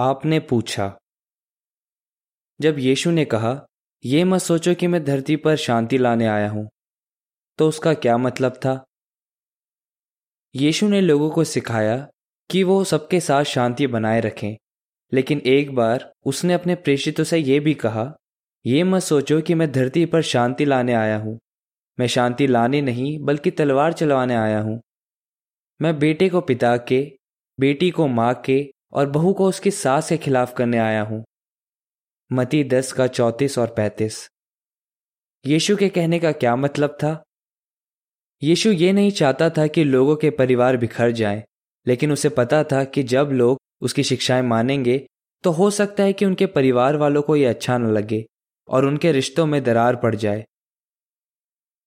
आपने पूछा। जब यीशु ने कहा, ये मत सोचो कि मैं धरती पर शांति लाने आया हूँ। तो उसका क्या मतलब था? यीशु ने लोगों को सिखाया कि वो सबके साथ शांति बनाए रखें, लेकिन एक बार उसने अपने प्रेषितों से यह भी कहा, ये मत सोचो कि मैं धरती पर शांति लाने आया हूँ। मैं शांति लाने नहीं, बल्कि तलवार चलवाने आया हूँ। मैं बेटे को पिता के, बेटी को माँ के और बहू को उसकी सास के खिलाफ करने आया हूँ। मती दस का चौंतीस और पैंतीस। यीशु के कहने का क्या मतलब था? यीशु ये नहीं चाहता था कि लोगों के परिवार बिखर जाएँ, लेकिन उसे पता था कि जब लोग उसकी शिक्षाएँ मानेंगे तो हो सकता है कि उनके परिवार वालों को यह अच्छा न लगे और उनके रिश्तों में दरार पड़ जाए।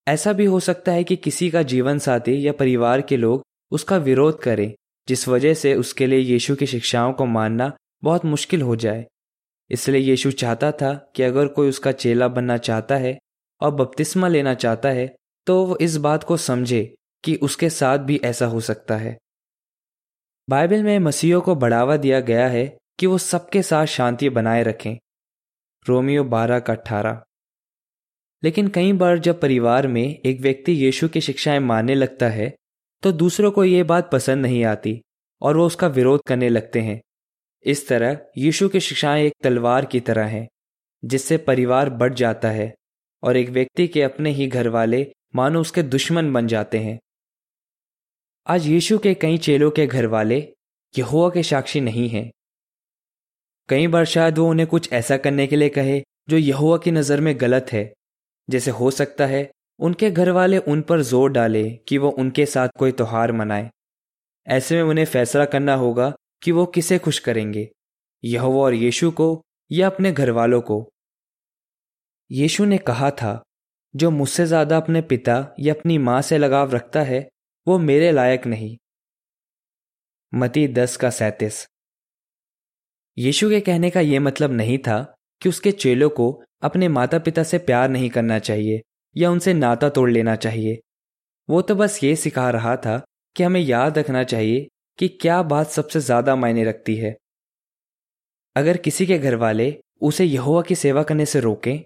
ऐसा भी हो सकता है कि किसी का जीवन साथी या परिवार के लोग उसका विरोध करें जिस वजह से उसके लिए यीशु की शिक्षाओं को मानना बहुत मुश्किल हो जाए। इसलिए यीशु चाहता था कि अगर कोई उसका चेला बनना चाहता है और बपतिस्मा लेना चाहता है तो वो इस बात को समझे कि उसके साथ भी ऐसा हो सकता है। बाइबल में मसीहों को बढ़ावा दिया गया है कि वो सबके साथ शांति बनाए रखें। रोमियो बारह का अठारह। लेकिन कई बार जब परिवार में एक व्यक्ति यीशु की शिक्षाएँ मानने लगता है तो दूसरों को ये बात पसंद नहीं आती और वो उसका विरोध करने लगते हैं। इस तरह यीशु की शिक्षाएँ एक तलवार की तरह हैं, जिससे परिवार बढ़ जाता है और एक व्यक्ति के अपने ही घर वाले मानो उसके दुश्मन बन जाते हैं। आज यीशु के कई चेलों के घर वाले यहोवा के साक्षी नहीं हैं। कई बार शायद वो उन्हें कुछ ऐसा करने के लिए कहे जो यहुआ की नज़र में गलत है, जैसे हो सकता है उनके घर वाले उन पर ज़ोर डाले कि वो उनके साथ कोई त्यौहार मनाए। ऐसे में उन्हें फैसला करना होगा कि वो किसे खुश करेंगे यहुआ और यीशु को या अपने घर वालों को। यीशु ने कहा था, जो मुझसे ज़्यादा अपने पिता या अपनी माँ से लगाव रखता है, वो मेरे लायक नहीं। मती दस का सैतीस। यीशु के कहने का यह मतलब नहीं था कि उसके चेलों को अपने माता पिता से प्यार नहीं करना चाहिए। या उनसे नाता तोड़ लेना चाहिए। वो तो बस ये सिखा रहा था कि हमें याद रखना चाहिए कि क्या बात सबसे ज़्यादा मायने रखती है। अगर किसी के घर वाले उसे यहोवा की सेवा करने से रोकें,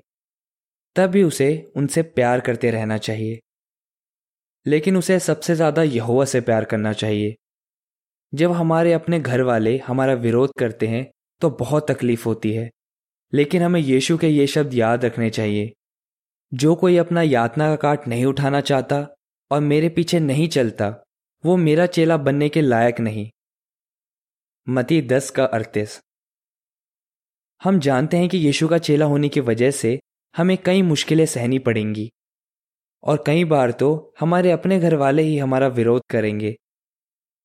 तब भी उसे उनसे प्यार करते रहना चाहिए। लेकिन उसे सबसे ज़्यादा यहोवा से प्यार करना चाहिए। जब हमारे अपने घर वाले हमारा विरोध करते हैं तो बहुत तकलीफ़ होती है। लेकिन हमें यीशु के ये शब्द याद रखने चाहिए जो कोई अपना यातना का काट नहीं उठाना चाहता और मेरे पीछे नहीं चलता, वो मेरा चेला बनने के लायक नहीं। मती दस का अड़तीस। हम जानते हैं कि यीशु का चेला होने की वजह से हमें कई मुश्किलें सहनी पड़ेंगी, और कई बार तो हमारे अपने घर वाले ही हमारा विरोध करेंगे।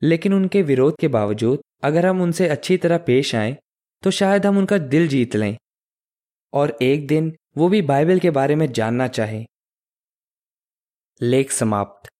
लेकिन उनके विरोध के बावजूद, अगर हम उनसे अच्छी तरह पेश आए तो शायद हम उनका दिल जीत लें, और एक दिन वो भी बाइबल के बारे में जानना चाहे। लेख समाप्त।